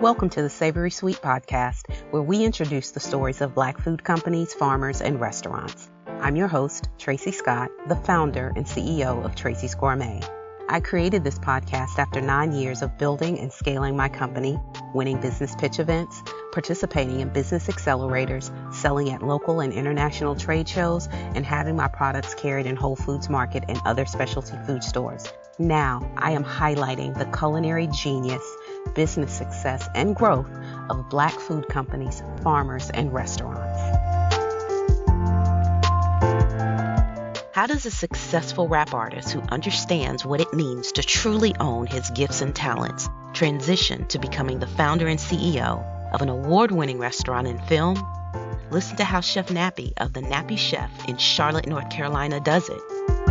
Welcome to the Savory Sweet podcast, where we introduce the stories of black food companies, farmers, and restaurants. I'm your host, Tracy Scott, the founder and CEO of Tracy's Gourmet. I created this podcast after nine years of building and scaling my company, winning business pitch events, participating in business accelerators, selling at local and international trade shows, and having my products carried in Whole Foods Market and other specialty food stores. Now, I am highlighting the culinary genius business success, and growth of black food companies, farmers, and restaurants. How does a successful rap artist who understands what it means to truly own his gifts and talents transition to becoming the founder and CEO of an award winning restaurant and film? Listen to how Chef Nappy of the Nappy Chef in Charlotte, North Carolina does it.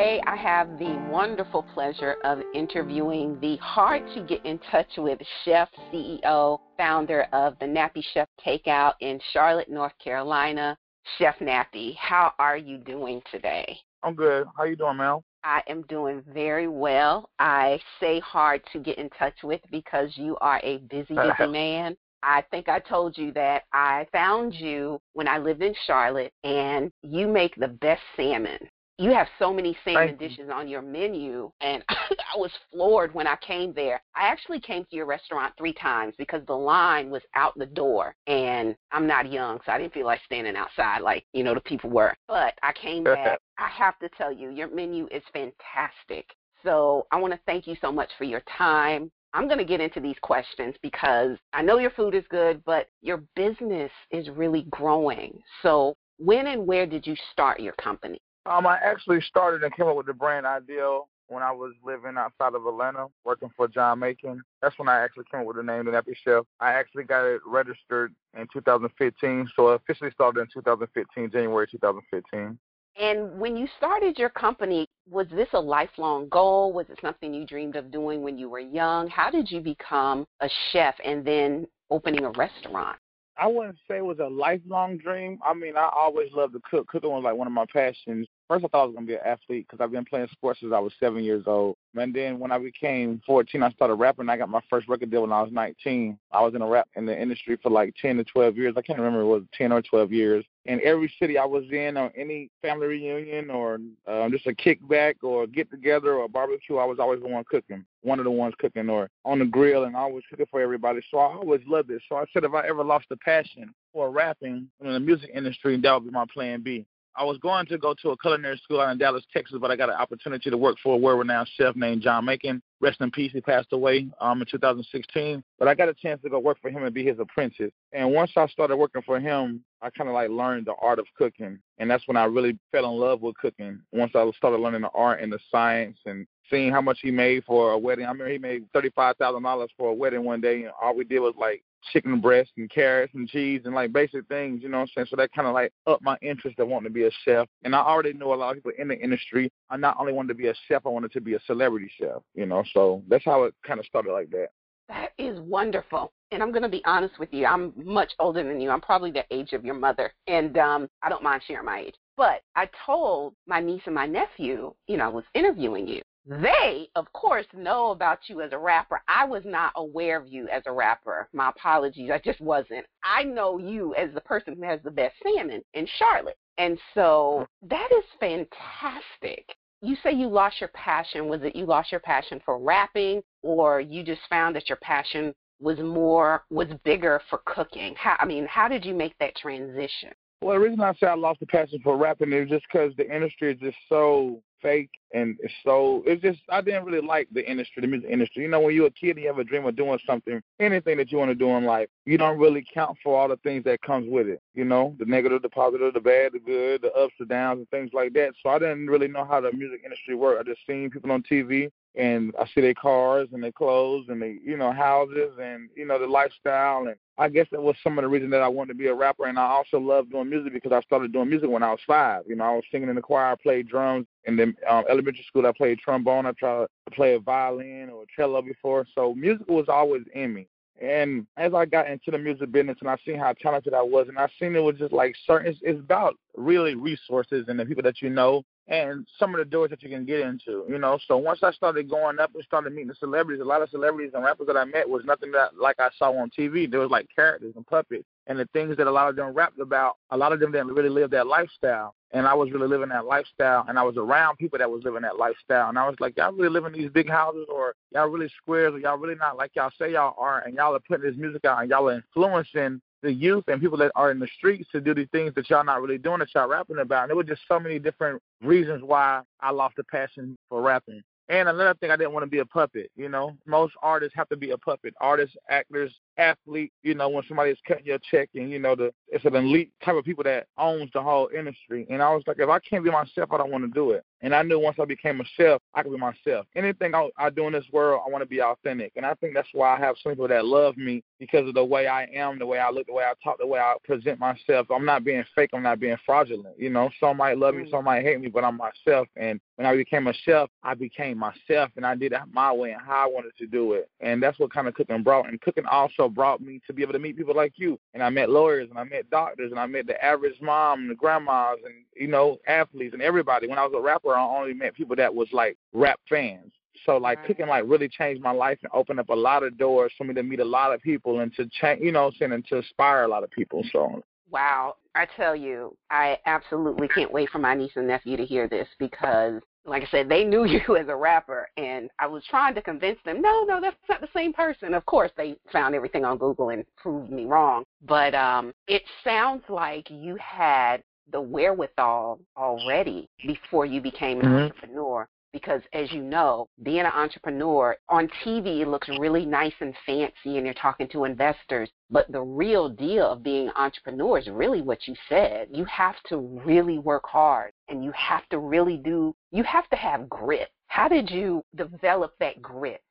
Today, I have the wonderful pleasure of interviewing the hard to get in touch with chef, CEO, founder of the Nappy Chef Takeout in Charlotte, North Carolina, Chef Nappy. How are you doing today? I'm good. How you doing, Mel? I am doing very well. I say hard to get in touch with because you are a busy, busy man. I think I told you that I found you when I lived in Charlotte, and you make the best salmon you have so many salmon dishes on your menu and I was floored when I came there. I actually came to your restaurant three times because the line was out the door and I'm not young so I didn't feel like standing outside like, you know, the people were. But I came back. I have to tell you, your menu is fantastic. So I want to thank you so much for your time. I'm going to get into these questions because I know your food is good, but your business is really growing. So when and where did you start your company? Um, I actually started and came up with the brand Ideal when I was living outside of Atlanta, working for John Macon. That's when I actually came up with the name, The Nappy Chef. I actually got it registered in 2015, so officially started in 2015, January 2015. And when you started your company, was this a lifelong goal? Was it something you dreamed of doing when you were young? How did you become a chef and then opening a restaurant? I wouldn't say it was a lifelong dream. I mean, I always loved to cook. Cooking was like one of my passions. First, I thought I was gonna be an athlete because I've been playing sports since I was seven years old. And then when I became 14, I started rapping. I got my first record deal when I was 19. I was in a rap in the industry for like 10 to 12 years. I can't remember it was 10 or 12 years. In every city I was in, or any family reunion, or uh, just a kickback, or get together, or a barbecue, I was always the one cooking. One of the ones cooking, or on the grill, and I was cooking for everybody. So I always loved it. So I said, if I ever lost the passion for rapping in the music industry, that would be my plan B. I was going to go to a culinary school out in Dallas, Texas, but I got an opportunity to work for a world-renowned chef named John Macon. Rest in peace, he passed away um, in 2016. But I got a chance to go work for him and be his apprentice. And once I started working for him, I kind of like learned the art of cooking, and that's when I really fell in love with cooking. Once I started learning the art and the science and seeing how much he made for a wedding. I remember he made thirty-five thousand dollars for a wedding one day, and all we did was like chicken breast and carrots and cheese and like basic things, you know what I'm saying? So that kind of like upped my interest of wanting to be a chef. And I already know a lot of people in the industry. I not only wanted to be a chef, I wanted to be a celebrity chef, you know? So that's how it kind of started like that. That is wonderful. And I'm going to be honest with you. I'm much older than you. I'm probably the age of your mother. And um, I don't mind sharing my age. But I told my niece and my nephew, you know, I was interviewing you. They, of course, know about you as a rapper. I was not aware of you as a rapper. My apologies. I just wasn't. I know you as the person who has the best salmon in Charlotte. And so mm. that is fantastic. You say you lost your passion. Was it you lost your passion for rapping or you just found that your passion was more was bigger for cooking? How I mean, how did you make that transition? Well, the reason I say I lost the passion for rapping is just because the industry is just so fake and it's so it's just I didn't really like the industry, the music industry. You know, when you're a kid and you have a dream of doing something, anything that you want to do in life, you don't really count for all the things that comes with it. You know, the negative, the positive, the bad, the good, the ups, the downs, and things like that. So I didn't really know how the music industry worked. I just seen people on TV and I see their cars and their clothes and their you know houses and you know the lifestyle and I guess that was some of the reason that I wanted to be a rapper and I also love doing music because I started doing music when I was five. You know, I was singing in the choir, I played drums, and then um, elementary school I played trombone, I tried to play a violin or a cello before. So music was always in me. And as I got into the music business and I seen how talented I was, and I seen it was just like certain, it's, it's about really resources and the people that you know and some of the doors that you can get into, you know. So once I started going up and started meeting the celebrities, a lot of celebrities and rappers that I met was nothing that like I saw on TV. There was like characters and puppets and the things that a lot of them rapped about. A lot of them didn't really live that lifestyle, and I was really living that lifestyle, and I was around people that was living that lifestyle, and I was like, y'all really living in these big houses, or y'all really squares, or y'all really not like y'all say y'all are, and y'all are putting this music out, and y'all are influencing the youth and people that are in the streets to do these things that y'all not really doing that y'all rapping about. And there were just so many different reasons why I lost the passion for rapping. And another thing, I didn't want to be a puppet. You know, most artists have to be a puppet. Artists, actors, athlete. You know, when somebody is cutting your check, and you know, the it's an elite type of people that owns the whole industry. And I was like, if I can't be myself, I don't want to do it. And I knew once I became a chef, I could be myself. Anything I, I do in this world, I want to be authentic. And I think that's why I have some people that love me because of the way I am, the way I look, the way I talk, the way I present myself. I'm not being fake. I'm not being fraudulent. You know, some might love me, mm. some might hate me, but I'm myself. And when I became a chef, I became myself, and I did it my way and how I wanted to do it. And that's what kind of cooking brought. And cooking also brought me to be able to meet people like you. And I met lawyers, and I met doctors, and I met the average mom, and the grandmas, and you know, athletes, and everybody. When I was a rapper I only met people that was like rap fans. So like right. cooking like really changed my life and opened up a lot of doors for me to meet a lot of people and to change, you know, saying and to inspire a lot of people. So wow, I tell you, I absolutely can't wait for my niece and nephew to hear this because like I said, they knew you as a rapper, and I was trying to convince them, no, no, that's not the same person. Of course, they found everything on Google and proved me wrong. But um, it sounds like you had the wherewithal already before you became an mm-hmm. entrepreneur because as you know, being an entrepreneur on TV looks really nice and fancy and you're talking to investors, but the real deal of being an entrepreneur is really what you said. You have to really work hard and you have to really do you have to have grit. How did you develop that grit?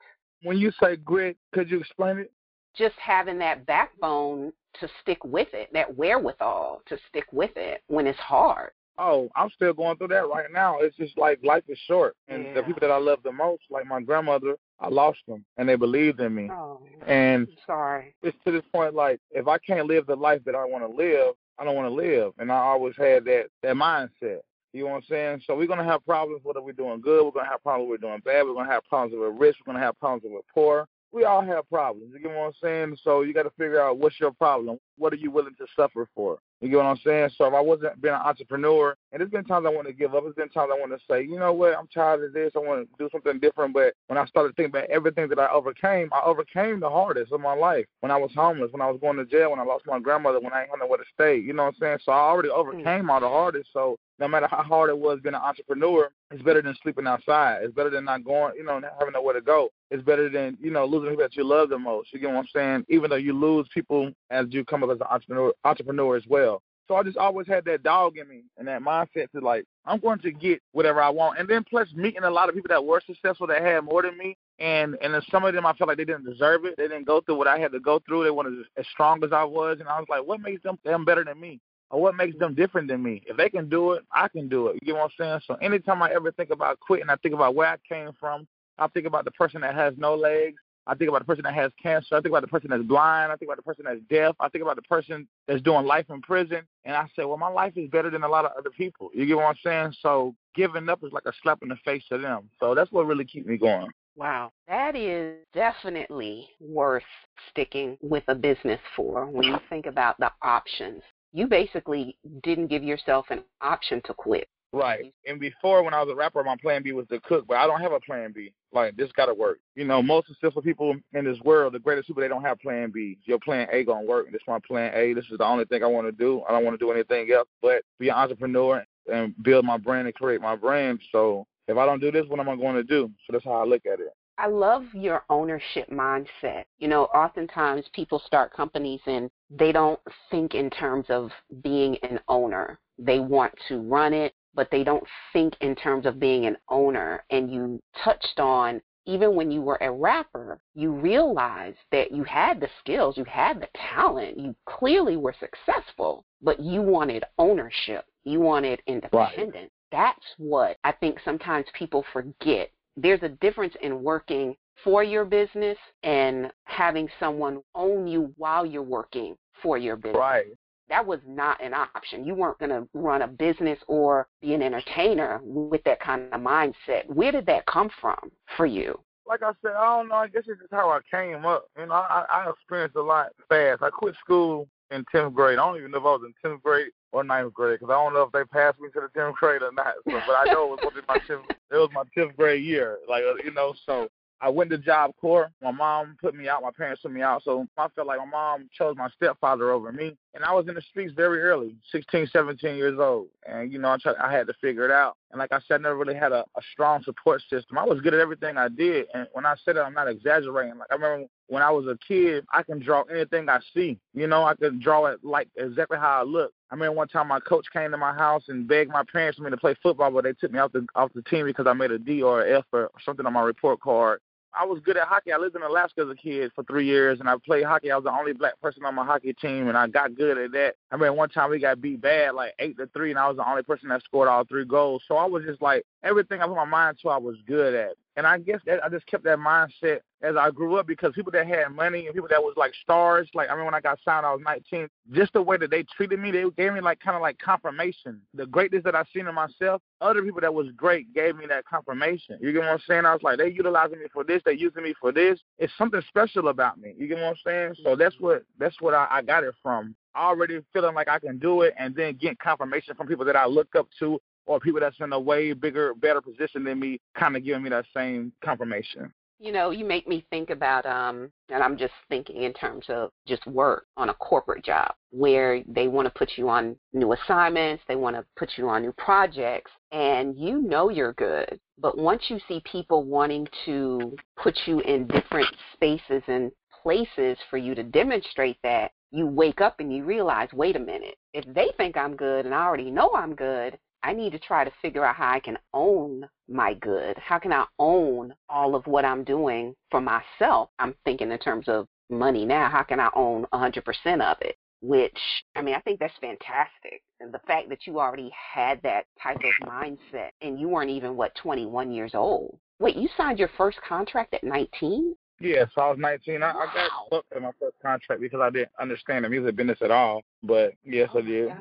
When you say grit, could you explain it? Just having that backbone to stick with it, that wherewithal to stick with it when it's hard. Oh, I'm still going through that right now. It's just like life is short, and yeah. the people that I love the most, like my grandmother, I lost them, and they believed in me. Oh, and I'm sorry, it's to this point like if I can't live the life that I want to live, I don't want to live, and I always had that that mindset. You know what I'm saying? So we're gonna have problems whether we're doing good, we're gonna have problems we're doing bad, we're gonna have problems if we're rich, we're gonna have problems if we're poor we all have problems. You get what I'm saying? So you got to figure out what's your problem. What are you willing to suffer for? You get what I'm saying? So if I wasn't being an entrepreneur, and there's been times I want to give up. There's been times I want to say, you know what? I'm tired of this. I want to do something different. But when I started thinking about everything that I overcame, I overcame the hardest of my life. When I was homeless, when I was going to jail, when I lost my grandmother, when I ain't had nowhere to stay. You know what I'm saying? So I already mm. overcame all the hardest. So no matter how hard it was being an entrepreneur, it's better than sleeping outside. It's better than not going, you know, having nowhere to go. It's better than, you know, losing people that you love the most. You get what I'm saying? Even though you lose people as you come up as an entrepreneur, entrepreneur as well. So I just always had that dog in me and that mindset to like, I'm going to get whatever I want. And then plus meeting a lot of people that were successful that had more than me. And and then some of them I felt like they didn't deserve it. They didn't go through what I had to go through. They weren't as strong as I was. And I was like, what makes them them better than me? or what makes them different than me. If they can do it, I can do it. You get what I'm saying? So anytime I ever think about quitting, I think about where I came from. I think about the person that has no legs. I think about the person that has cancer. I think about the person that's blind. I think about the person that's deaf. I think about the person that's doing life in prison. And I say, well, my life is better than a lot of other people. You get what I'm saying? So giving up is like a slap in the face to them. So that's what really keeps me going. Wow, that is definitely worth sticking with a business for when you think about the options you basically didn't give yourself an option to quit. Right. Mm-hmm. And before, when I was a rapper, my plan B was to cook, but I don't have a plan B. Like, this got to work. You know, most successful people in this world, the greatest people, they don't have plan B. Your plan A going to work. This is my plan A. This is the only thing I want to do. I don't want to do anything else but be an entrepreneur and build my brand and create my brand. So if I don't do this, what am I going to do? So that's how I look at it. I love your ownership mindset. You know, oftentimes people start companies and they don't think in terms of being an owner. They want to run it, but they don't think in terms of being an owner. And you touched on even when you were a rapper, you realized that you had the skills, you had the talent, you clearly were successful, but you wanted ownership. You wanted independence. Right. That's what I think sometimes people forget there's a difference in working for your business and having someone own you while you're working for your business. Right. That was not an option. You weren't going to run a business or be an entertainer with that kind of mindset. Where did that come from for you? Like I said, I don't know. I guess it's just how I came up. You know, I, I experienced a lot fast. I quit school in 10th grade. I don't even know if I was in 10th grade or ninth grade because I don't know if they passed me to the 10th grade or not. So, but I know it was my 10th, it was my 10th grade year. Like uh, you know, so I went to Job Corps. My mom put me out. My parents put me out. So I felt like my mom chose my stepfather over me. And I was in the streets very early, 16, 17 years old. And, you know, I, tried, I had to figure it out. And like I said, I never really had a, a strong support system. I was good at everything I did. And when I said it, I'm not exaggerating. Like I remember when I was a kid, I can draw anything I see. You know, I could draw it like exactly how I look. I remember one time my coach came to my house and begged my parents for me to play football, but they took me off the off the team because I made a D or an F or something on my report card. I was good at hockey. I lived in Alaska as a kid for three years, and I played hockey. I was the only black person on my hockey team, and I got good at that. I mean, one time we got beat bad, like eight to three, and I was the only person that scored all three goals. So I was just like everything I put my mind to, I was good at. And I guess that I just kept that mindset as I grew up because people that had money and people that was like stars, like I mean when I got signed I was 19, just the way that they treated me, they gave me like kind of like confirmation. The greatness that I seen in myself, other people that was great gave me that confirmation. You get what I'm saying? I was like, they utilizing me for this, they using me for this. It's something special about me. You get what I'm saying? So that's what that's what I, I got it from already feeling like I can do it and then getting confirmation from people that I look up to or people that's in a way bigger, better position than me, kind of giving me that same confirmation. You know, you make me think about, um, and I'm just thinking in terms of just work on a corporate job where they want to put you on new assignments, they want to put you on new projects, and you know you're good. But once you see people wanting to put you in different spaces and places for you to demonstrate that, you wake up and you realize, wait a minute, if they think I'm good and I already know I'm good, I need to try to figure out how I can own my good. How can I own all of what I'm doing for myself? I'm thinking in terms of money now. How can I own 100% of it? Which, I mean, I think that's fantastic. And the fact that you already had that type of mindset and you weren't even, what, 21 years old. Wait, you signed your first contract at 19? Yeah, so I was 19. I, wow. I got booked in my first contract because I didn't understand the music business at all. But yes, oh I did. Gosh.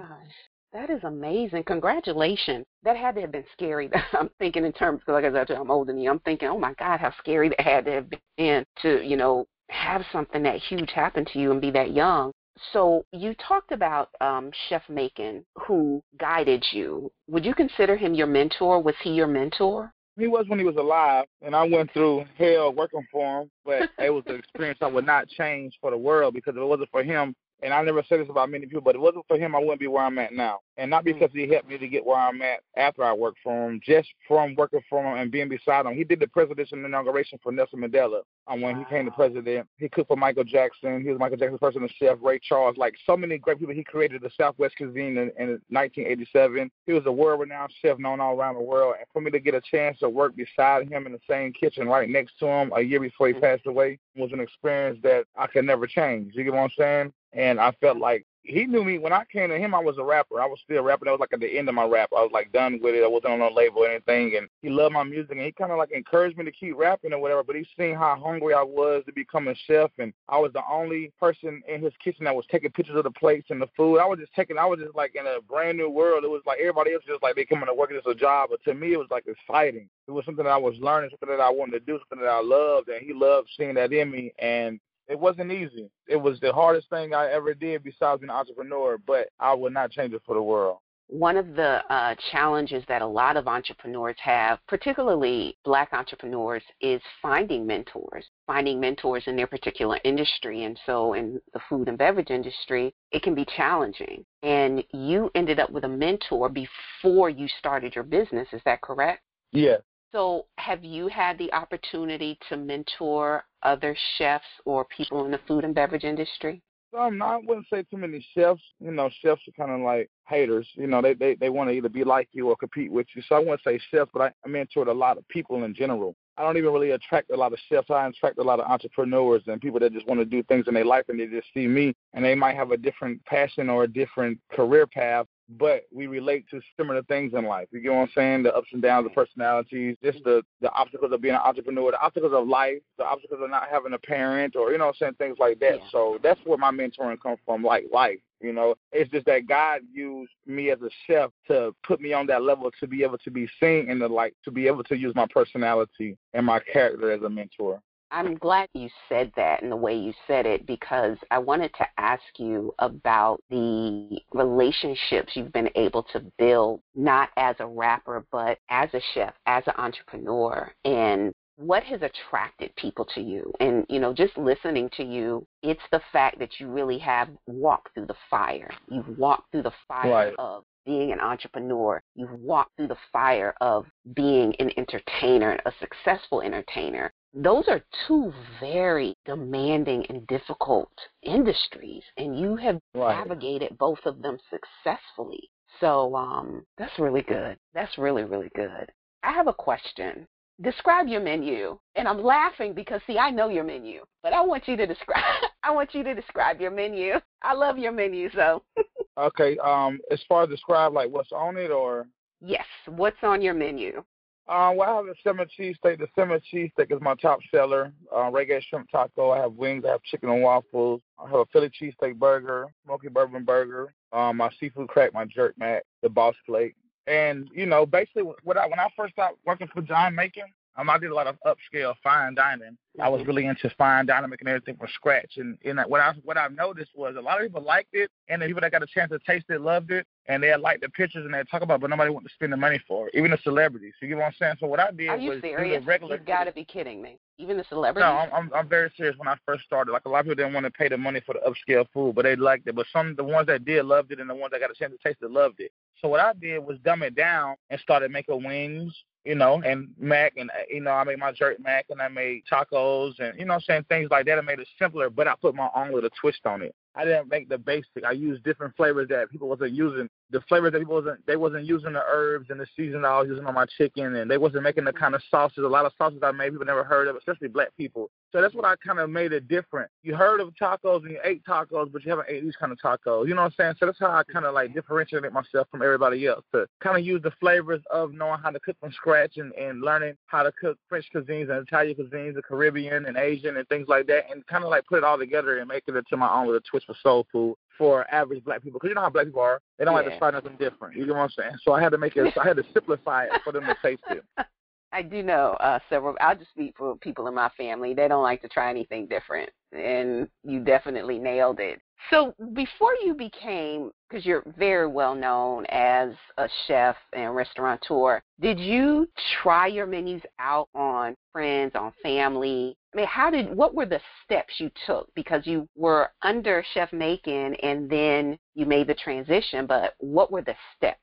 That is amazing. Congratulations. That had to have been scary. I'm thinking in terms, because like I said, I'm older than you. I'm thinking, oh my God, how scary that had to have been to, you know, have something that huge happen to you and be that young. So you talked about um, Chef Macon, who guided you. Would you consider him your mentor? Was he your mentor? He was when he was alive, and I went through hell working for him. But it was an experience I would not change for the world because if it wasn't for him, and I never said this about many people, but it wasn't for him, I wouldn't be where I'm at now. And not because he helped me to get where I'm at after I worked for him, just from working for him and being beside him. He did the presidential inauguration for Nelson Mandela. Um, when he came to president, he cooked for Michael Jackson. He was Michael Jackson's personal chef, Ray Charles. Like so many great people, he created the Southwest cuisine in, in 1987. He was a world-renowned chef known all around the world. And for me to get a chance to work beside him in the same kitchen right next to him a year before he passed away was an experience that I could never change. You get what I'm saying? And I felt like he knew me when I came to him. I was a rapper. I was still rapping. I was like at the end of my rap. I was like done with it. I wasn't on no label or anything. And he loved my music, and he kind of like encouraged me to keep rapping or whatever. But he seen how hungry I was to become a chef, and I was the only person in his kitchen that was taking pictures of the plates and the food. I was just taking. I was just like in a brand new world. It was like everybody else just like they coming to work as a job, but to me it was like exciting. It was something that I was learning, something that I wanted to do, something that I loved, and he loved seeing that in me. And it wasn't easy. It was the hardest thing I ever did besides being an entrepreneur, but I would not change it for the world. One of the uh, challenges that a lot of entrepreneurs have, particularly black entrepreneurs, is finding mentors, finding mentors in their particular industry. And so in the food and beverage industry, it can be challenging. And you ended up with a mentor before you started your business. Is that correct? Yes. So, have you had the opportunity to mentor other chefs or people in the food and beverage industry? Um, I wouldn't say too many chefs. You know, chefs are kind of like haters. You know, they they they want to either be like you or compete with you. So I wouldn't say chefs, but I, I mentored a lot of people in general. I don't even really attract a lot of chefs. I attract a lot of entrepreneurs and people that just want to do things in their life and they just see me and they might have a different passion or a different career path, but we relate to similar things in life. You get what I'm saying? The ups and downs, the personalities, just the the obstacles of being an entrepreneur, the obstacles of life, the obstacles of not having a parent, or you know, what I'm saying things like that. Yeah. So that's where my mentoring comes from, like life. You know, it's just that God used me as a chef to put me on that level to be able to be seen and to like to be able to use my personality and my character as a mentor. I'm glad you said that and the way you said it because I wanted to ask you about the relationships you've been able to build, not as a rapper, but as a chef, as an entrepreneur, and what has attracted people to you and you know just listening to you it's the fact that you really have walked through the fire you've walked through the fire right. of being an entrepreneur you've walked through the fire of being an entertainer a successful entertainer those are two very demanding and difficult industries and you have right. navigated both of them successfully so um that's really good that's really really good I have a question describe your menu. And I'm laughing because see, I know your menu, but I want you to describe. I want you to describe your menu. I love your menu, so. okay. Um, as far as describe like what's on it, or. Yes, what's on your menu? Uh, well, I have a salmon cheesesteak. The salmon cheesesteak is my top seller. Uh, reggae shrimp taco. I have wings. I have chicken and waffles. I have a Philly cheesesteak burger, smoky bourbon burger. Um, my seafood crack, my jerk mac, the boss plate, and you know, basically, what I when I first started working for John Macon, um, I did a lot of upscale fine dining. Mm-hmm. I was really into fine dining, making everything from scratch. And, and what I what I noticed was a lot of people liked it, and the people that got a chance to taste it loved it, and they liked the pictures and they talk about, it, but nobody wanted to spend the money for it, even the celebrities. You get what I'm saying? So what I did Are you was serious? regular. You've got to be kidding me. Even the celebrities? No, I'm, I'm I'm very serious. When I first started, like a lot of people didn't want to pay the money for the upscale food, but they liked it. But some the ones that did loved it, and the ones that got a chance to taste it loved it. So what I did was dumb it down and started making wings, you know, and mac, and uh, you know, I made my jerk mac, and I made tacos, and you know, I'm saying things like that. I made it simpler, but I put my own little twist on it. I didn't make the basic. I used different flavors that people wasn't using. The flavors that people wasn't they wasn't using the herbs and the seasoning I was using on my chicken, and they wasn't making the kind of sauces. A lot of sauces I made people never heard of, especially black people. So that's what I kind of made it different. You heard of tacos and you ate tacos, but you haven't ate these kind of tacos. You know what I'm saying? So that's how I kind of like differentiate myself from everybody else to kind of use the flavors of knowing how to cook from scratch and, and learning how to cook French cuisines and Italian cuisines, the Caribbean and Asian and things like that, and kind of like put it all together and make it into my own little twist for soul food for average black people. Because you know how black people are. They don't yeah. like to try nothing different. You know what I'm saying? So I had to make it, I had to simplify it for them to taste it. I do know uh, several. I'll just speak for people in my family. They don't like to try anything different, and you definitely nailed it. So before you became, because you're very well known as a chef and restaurateur, did you try your menus out on friends, on family? I mean, how did what were the steps you took? Because you were under Chef Macon, and then you made the transition. But what were the steps?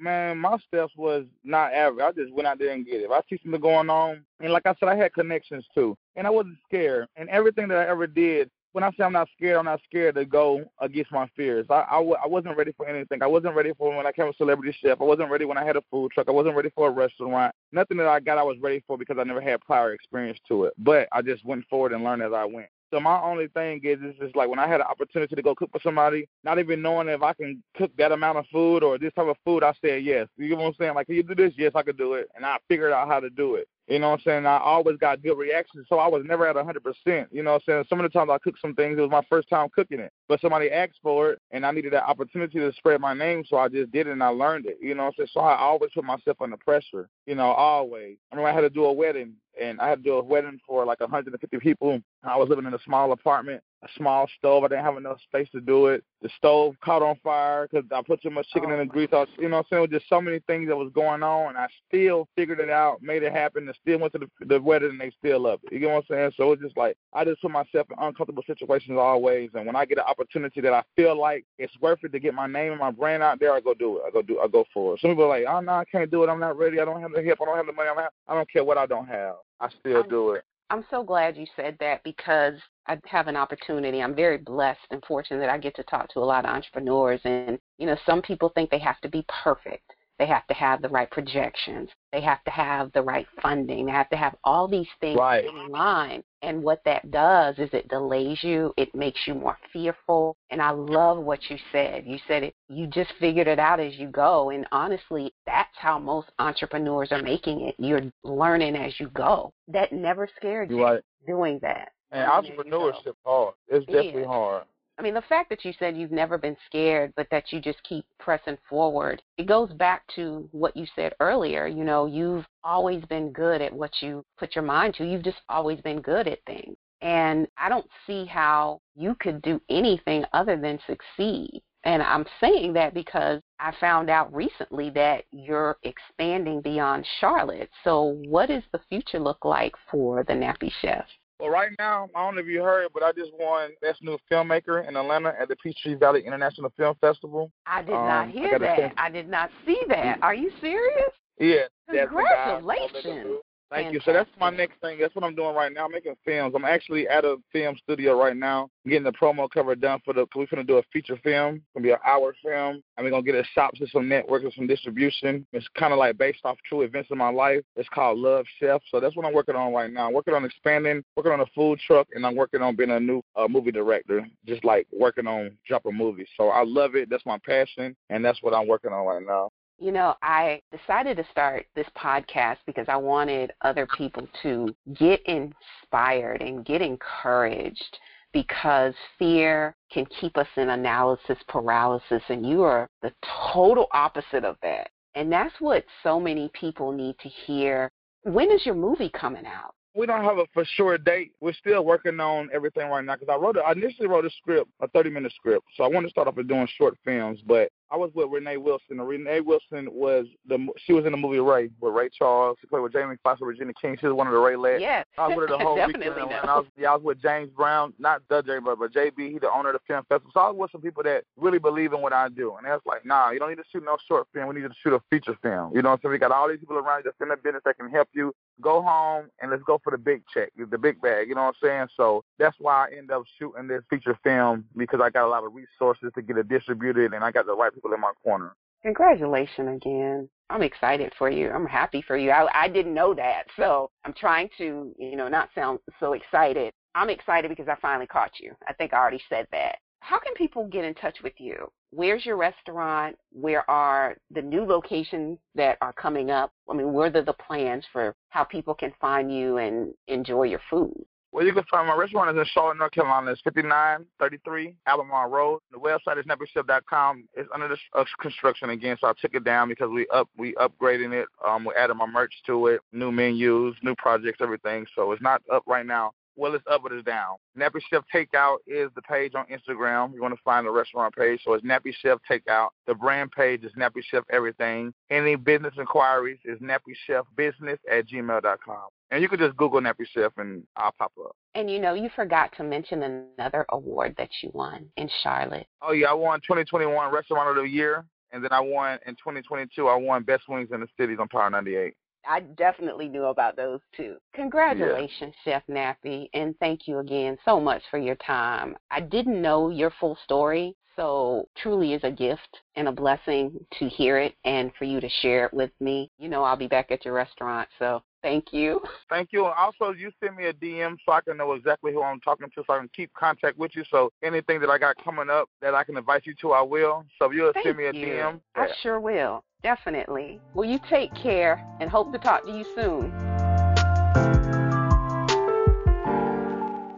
man, my steps was not average. I just went out there and get it. I see something going on, and like I said, I had connections too, and I wasn't scared. And everything that I ever did, when I say I'm not scared, I'm not scared to go against my fears. I, I, I wasn't ready for anything. I wasn't ready for when I came a celebrity chef. I wasn't ready when I had a food truck. I wasn't ready for a restaurant. Nothing that I got, I was ready for because I never had prior experience to it. But I just went forward and learned as I went. So my only thing is, is just like when I had an opportunity to go cook for somebody, not even knowing if I can cook that amount of food or this type of food, I said yes. You know what I'm saying? Like, can you do this? Yes, I could do it, and I figured out how to do it. You know what I'm saying? I always got good reactions, so I was never at 100%. You know what I'm saying? Some of the times I cooked some things, it was my first time cooking it. But somebody asked for it, and I needed that opportunity to spread my name, so I just did it and I learned it. You know what I'm saying? So I always put myself under pressure, you know, always. I remember I had to do a wedding, and I had to do a wedding for like 150 people. I was living in a small apartment, a small stove. I didn't have enough space to do it. The stove caught on fire because I put too much chicken oh, in the oh. grease. I was, you know what I'm saying? It was just so many things that was going on, and I still figured it out, made it happen, and still went to the, the wedding, and they still loved it. You get what I'm saying? So it's just like I just put myself in uncomfortable situations always, and when I get an opportunity that I feel like it's worth it to get my name and my brand out there, I go do it. I go do. I go for it. Some people are like, oh no, I can't do it. I'm not ready. I don't have the hip. I don't have the money. I don't, have, I don't care what I don't have. I still do it. I'm so glad you said that because I have an opportunity. I'm very blessed and fortunate that I get to talk to a lot of entrepreneurs. And, you know, some people think they have to be perfect. They have to have the right projections. They have to have the right funding. They have to have all these things right. in line. And what that does is it delays you. It makes you more fearful. And I love what you said. You said it. You just figured it out as you go. And honestly, that's how most entrepreneurs are making it. You're learning as you go. That never scared you right. doing that. And entrepreneurship hard. It's definitely yeah. hard. I mean, the fact that you said you've never been scared, but that you just keep pressing forward, it goes back to what you said earlier. You know, you've always been good at what you put your mind to. You've just always been good at things. And I don't see how you could do anything other than succeed. And I'm saying that because I found out recently that you're expanding beyond Charlotte. So, what does the future look like for the Nappy Chef? Well, right now, I don't know if you heard, but I just won Best New Filmmaker in Atlanta at the Peachtree Village International Film Festival. I did um, not hear I that. I did not see that. Are you serious? Yeah. Congratulations. Thank you. So that's my next thing. That's what I'm doing right now. I'm making films. I'm actually at a film studio right now, getting the promo cover done for the. We're gonna do a feature film. It's gonna be an hour film, and we're gonna get it shops to some networks and some distribution. It's kind of like based off true events in my life. It's called Love Chef. So that's what I'm working on right now. I'm working on expanding, working on a food truck, and I'm working on being a new uh, movie director. Just like working on dropping movies. So I love it. That's my passion, and that's what I'm working on right now. You know, I decided to start this podcast because I wanted other people to get inspired and get encouraged because fear can keep us in analysis paralysis, and you are the total opposite of that. And that's what so many people need to hear. When is your movie coming out? We don't have a for sure date. We're still working on everything right now because I wrote, a, I initially wrote a script, a 30 minute script. So I wanted to start off with doing short films, but I was with Renee Wilson. Renee Wilson was the she was in the movie Ray with Ray Charles. She played with Jamie Foxx and Regina King. She was one of the Raelettes. Yes, I was with her the whole weekend. know. And I was, yeah, I was with James Brown, not the James Brown, but JB. He the owner of the film festival. So I was with some people that really believe in what I do. And that's like, nah, you don't need to shoot no short film. We need to shoot a feature film. You know what I'm saying? We got all these people around you that's in the business that can help you. Go home and let's go for the big check, the big bag. You know what I'm saying? So that's why I end up shooting this feature film because I got a lot of resources to get it distributed and I got the right people in my corner. Congratulations again. I'm excited for you. I'm happy for you. I, I didn't know that. So I'm trying to, you know, not sound so excited. I'm excited because I finally caught you. I think I already said that. How can people get in touch with you? Where's your restaurant? Where are the new locations that are coming up? I mean, what are the plans for how people can find you and enjoy your food? Well, you can find my restaurant is in Charlotte, North Carolina. It's 5933 Albemarle Road. The website is nappychef.com. It's under the uh, construction again, so I took it down because we up we upgrading it. Um, we added my merch to it, new menus, new projects, everything. So it's not up right now. Well, it's up, but it's down. Nappy Chef Takeout is the page on Instagram. You want to find the restaurant page. So it's Nappy Chef Takeout. The brand page is Nappy Chef Everything. Any business inquiries is Nappy Chef Business at gmail.com. And you can just Google Nappy Chef and I'll pop up. And you know, you forgot to mention another award that you won in Charlotte. Oh, yeah. I won 2021 Restaurant of the Year. And then I won in 2022, I won Best Wings in the Cities on Power 98. I definitely knew about those too. Congratulations, yeah. Chef Nappy, and thank you again so much for your time. I didn't know your full story, so truly is a gift and a blessing to hear it and for you to share it with me. You know I'll be back at your restaurant, so thank you. Thank you. Also, you send me a DM so I can know exactly who I'm talking to so I can keep contact with you. So anything that I got coming up that I can invite you to, I will. So if you'll thank send me a you. DM. I sure will. Definitely. Well, you take care and hope to talk to you soon.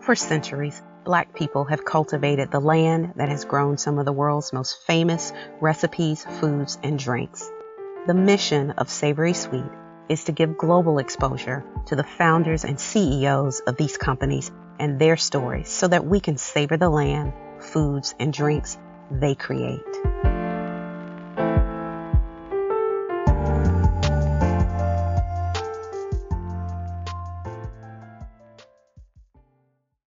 For centuries, black people have cultivated the land that has grown some of the world's most famous recipes, foods, and drinks. The mission of Savory Sweet is to give global exposure to the founders and CEOs of these companies and their stories so that we can savor the land, foods, and drinks they create.